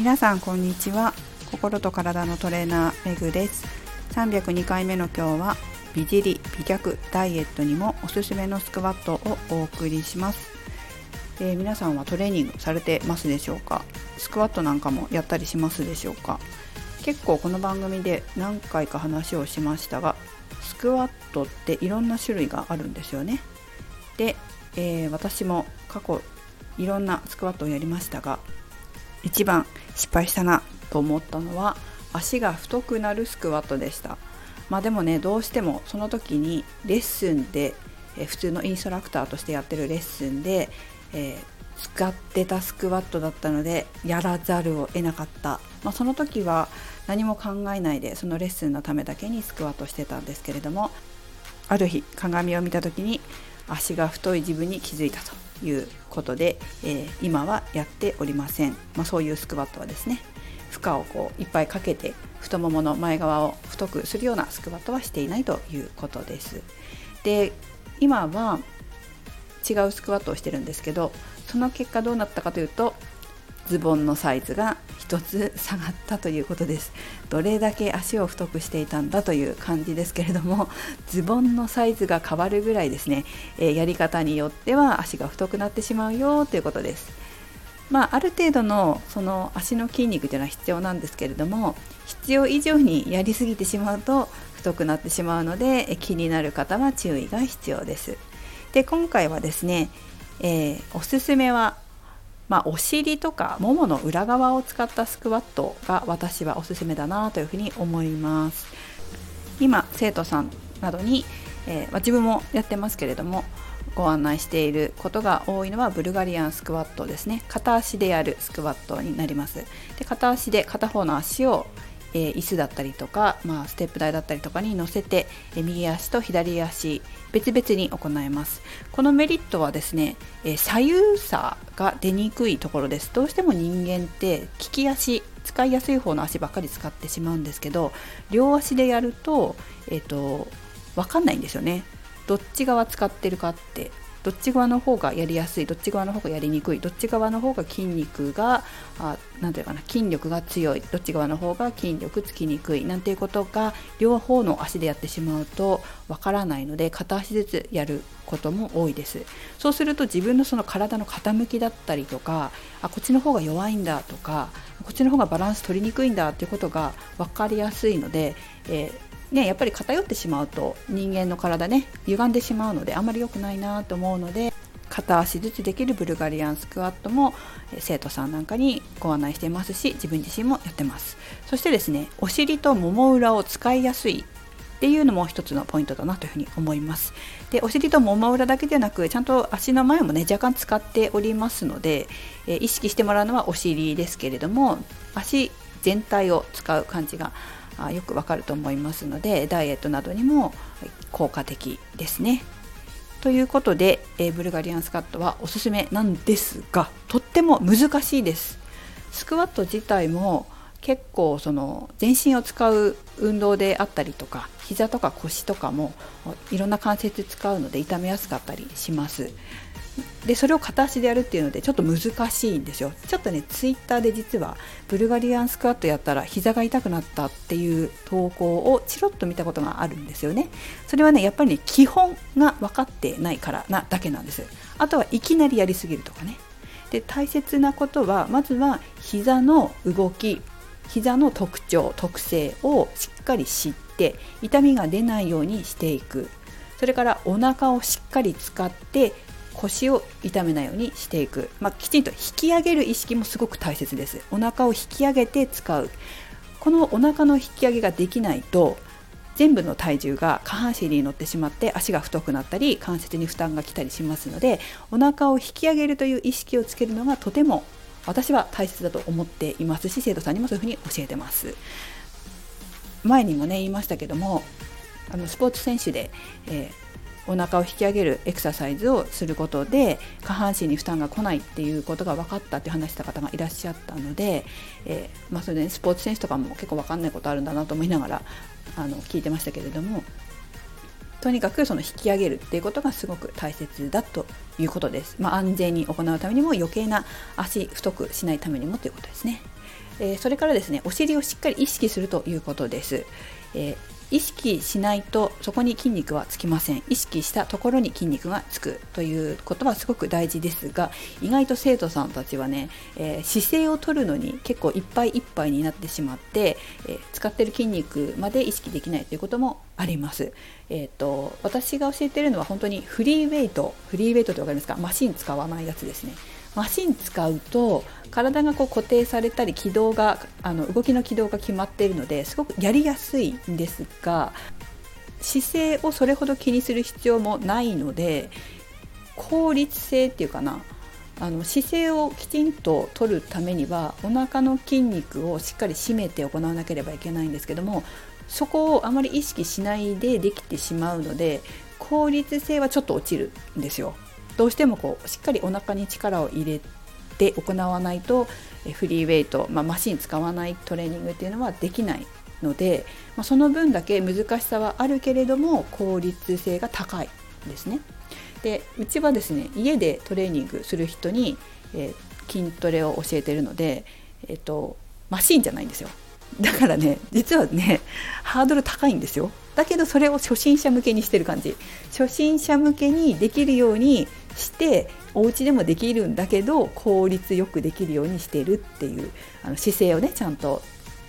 皆さんこんにちは。心と体のトレーナーめぐです。302回目の今日は美尻美脚ダイエットにもおすすめのスクワットをお送りします、えー、皆さんはトレーニングされてますでしょうか？スクワットなんかもやったりしますでしょうか？結構この番組で何回か話をしましたがスクワットっていろんな種類があるんですよね。で、えー、私も過去いろんなスクワットをやりましたが一番失敗したなと思ったのは足が太くなるスクワットでした。まあでもねどうしてもその時にレッスンで、え普通のインストラクターとしてやってるレッスンで、えー、使ってたスクワットだったのでやらざるを得なかった、まあ、その時は何も考えないでそのレッスンのためだけにスクワットしてたんですけれどもある日鏡を見た時に足が太い自分に気づいたと。いうことで、えー、今はやっておりません、まあ、そういうスクワットはですね負荷をこういっぱいかけて太ももの前側を太くするようなスクワットはしていないということです。で今は違うスクワットをしてるんですけどその結果どうなったかというとズボンのサイズが1つ下がったということです。どれだけ足を太くしていたんだという感じですけれどもズボンのサイズが変わるぐらいですね、えー、やり方によっては足が太くなってしまうよということです。まあ、ある程度のその足の筋肉というのは必要なんですけれども必要以上にやりすぎてしまうと太くなってしまうので気になる方は注意が必要です。で今回はですね、えー、おすすめはまあ、お尻とかももの裏側を使ったスクワットが私はおすすめだなというふうに思います。今生徒さんなどに、えー、自分もやってますけれどもご案内していることが多いのはブルガリアンスクワットですね。片足でやるスクワットになります。で片足で片方の足をえー、椅子だったりとか、まあ、ステップ台だったりとかに乗せて、えー、右足と左足別々に行います。このメリットはですね、えー、左右差が出にくいところです。どうしても人間って利き足使いやすい方の足ばっかり使ってしまうんですけど両足でやると,、えーと、分かんないんですよね。どっち側使ってるかって。どっち側の方がやりやすいどっち側の方がやりにくいどっち側の方が筋肉が何ていうかな筋力が強いどっち側の方が筋力つきにくいなんていうことが両方の足でやってしまうとわからないので片足ずつやることも多いです。そうすると自分のその体の傾きだったりとかあこっちの方が弱いんだとかこっちの方がバランス取りにくいんだっていうことが分かりやすいので、えーね、やっぱり偏ってしまうと人間の体ね歪んでしまうのであまり良くないなと思うので片足ずつできるブルガリアンスクワットも生徒さんなんかにご案内していますし自分自身もやってます。そしてですねお尻ともも裏を使いやすいっていうのも一つのポイントだなというふうに思います。でお尻ともも裏だけでなくちゃんと足の前もね若干使っておりますので、意識してもらうのはお尻ですけれども足全体を使う感じがあよくわかると思いますのでダイエットなどにも効果的ですね。ということで、えブルガリアンスカットはおすすめなんですがとっても難しいです。スクワット自体も結構その全身を使う運動であったりとか膝とか腰とかもいろんな関節使うので痛めやすかったりしますでそれを片足でやるっていうのでちょっと難しいんですよ。ちょっとねツイッターで実はブルガリアンスクワットやったら膝が痛くなったっていう投稿をチロッと見たことがあるんですよね。それはねやっぱりね基本が分かってないからなだけなんです。あとはいきなりやりすぎるとかね。で大切なことはまずは膝の動き膝の特徴特性をしっかり知って痛みが出ないようにしていく。それからお腹をしっかり使って腰を痛めないようにしていく、まあ、きちんと引き上げる意識もすごく大切です。お腹を引き上げて使う。このお腹の引き上げができないと全部の体重が下半身に乗ってしまって足が太くなったり関節に負担が来たりしますのでお腹を引き上げるという意識をつけるのがとても私は大切だと思っていますし生徒さんにもそういうふうに教えてます。前にもね言いましたけどもあのスポーツ選手で、えーお腹を引き上げるエクササイズをすることで下半身に負担が来ないっていうことが分かったって話した方がいらっしゃったので、えー、まあ、それで、ね、スポーツ選手とかも結構分かんないことあるんだなと思いながらあの聞いてましたけれどもとにかくその引き上げるっていうことがすごく大切だということです。まあ、安全に行うためにも余計な足太くしないためにもということですね。えー、それからですねお尻をしっかり意識するということです、えー意識しないとそこに筋肉はつきません意識したところに筋肉がつくということはすごく大事ですが意外と生徒さんたちはね、えー、姿勢をとるのに結構いっぱいいっぱいになってしまって、えー、使ってる筋肉まで意識できないということもあります。えーと、私が教えているのは本当にフリーウェイトフリーウェイトって分かりますか？マシン使わないやつですね。マシン使うと体がこう固定されたり軌道があの動きの軌道が決まっているのですごくやりやすいんですが姿勢をそれほど気にする必要もないので効率性っていうかなあの姿勢をきちんと取るためにはお腹の筋肉をしっかり締めて行わなければいけないんですけどもそこをあまり意識しないでできてしまうので効率性はちょっと落ちるんですよ。どうしてもこうしっかりお腹に力を入れて行わないとフリーウェイト、まあ、マシン使わないトレーニングっていうのはできないので、まあ、その分だけ難しさはあるけれども効率性が高いですね。でうちはですね家でトレーニングする人に、えー、筋トレを教えてるので、えーとマシンじゃないんですよ。だからね実はねハードル高いんですよ。だけどそれを初心者向けにしてる感じ。初心者向けにできるようにしてお家でもできるんだけど効率よくできるようにしてるっていうあの姿勢をねちゃんと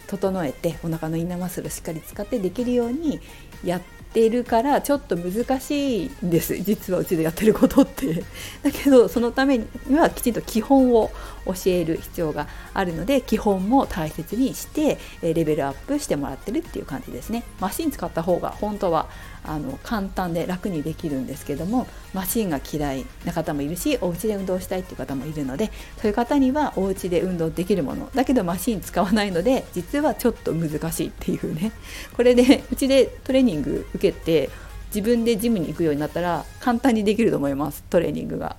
整えてお腹のインナーマッスルをしっかり使ってできるようにやってるからちょっと難しいんです。実はうちでやってることって。だけどそのためにはきちんと基本を教える必要があるので基本も大切にしてレベルアップしてもらってるっていう感じですねマシン使った方が本当はあの簡単で楽にできるんですけどもマシンが嫌いな方もいるしお家で運動したいっていう方もいるのでそういう方にはお家で運動できるものだけどマシン使わないので実はちょっと難しいっていうねこれでうちでトレーニング受けて自分でジムに行くようになったら簡単にできると思いますトレーニングが。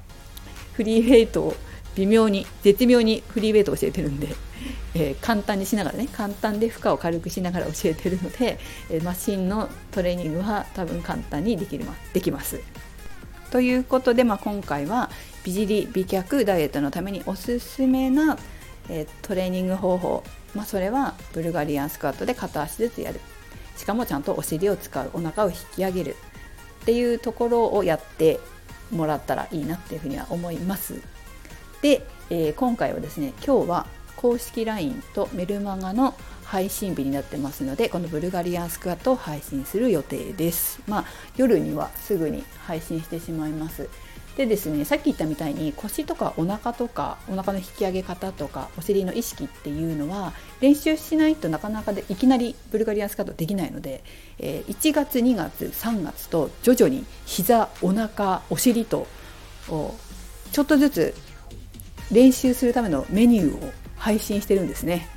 フリーウェイト微妙に絶妙にフリーウェイト教えてるんで えー、簡単にしながらね簡単で負荷を軽くしながら教えてるので、えー、マシンのトレーニングは多分簡単にできるできます。ということで、まあ、今回は美尻美脚ダイエットのためにおすすめな、えー、トレーニング方法、まあ、それはブルガリアンスクワットで片足ずつやるしかもちゃんとお尻を使うお腹を引き上げるっていうところをやってもらったらいいなっていうふうには思います。で、えー、今回はですね今日は公式 LINE とメルマガの配信日になってますのでこのブルガリアンスクワットを配信する予定です。まあ夜にはすぐに配信してしまいます。でですねさっき言ったみたいに腰とかお腹とかお腹の引き上げ方とかお尻の意識っていうのは練習しないとなかなかでいきなりブルガリアンスカットできないので、えー、1月2月3月と徐々に膝お腹お尻とちょっとずつ練習するためのメニューを配信してるんですね。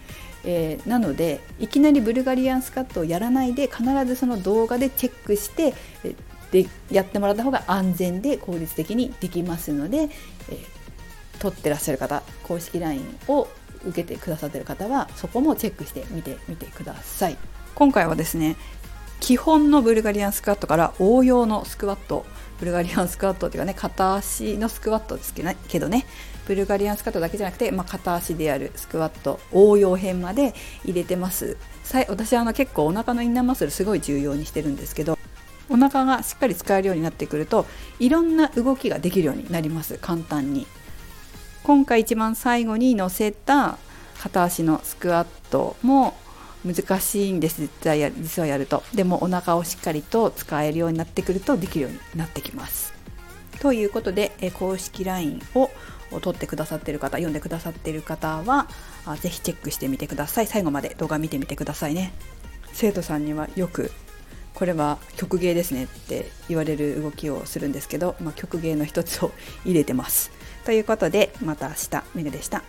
えー、なのでいきなりブルガリアンスカットをやらないで必ずその動画でチェックしてでやってもらった方が安全で効率的にできますので、えー、撮ってらっしゃる方公式 LINE を受けてくださってる方はそこもチェックしてみてみてください。今回はですね基本のブルガリアンスクワットから応用のスクワットブルガリアンスクワットっていうかね片足のスクワットですけどねブルガリアンスカットだけじゃなくて、まあ、片足でやるスクワット応用編まで入れてます。私はあの結構お腹のインナーマッスルすごい重要にしてるんですけどお腹がしっかり使えるようになってくるといろんな動きができるようになります。簡単に。今回一番最後に載せた片足のスクワットも難しいんです実はや実はやると。でもお腹をしっかりと使えるようになってくるとできるようになってきます。ということで公式 LINE をを撮ってくださってる方読んでくださってる方はあぜひチェックしてみてください。最後まで動画見てみてくださいね。生徒さんにはよくこれは曲芸ですねって言われる動きをするんですけど、まあ、曲芸の一つを入れてます。ということでまた明日メグでした。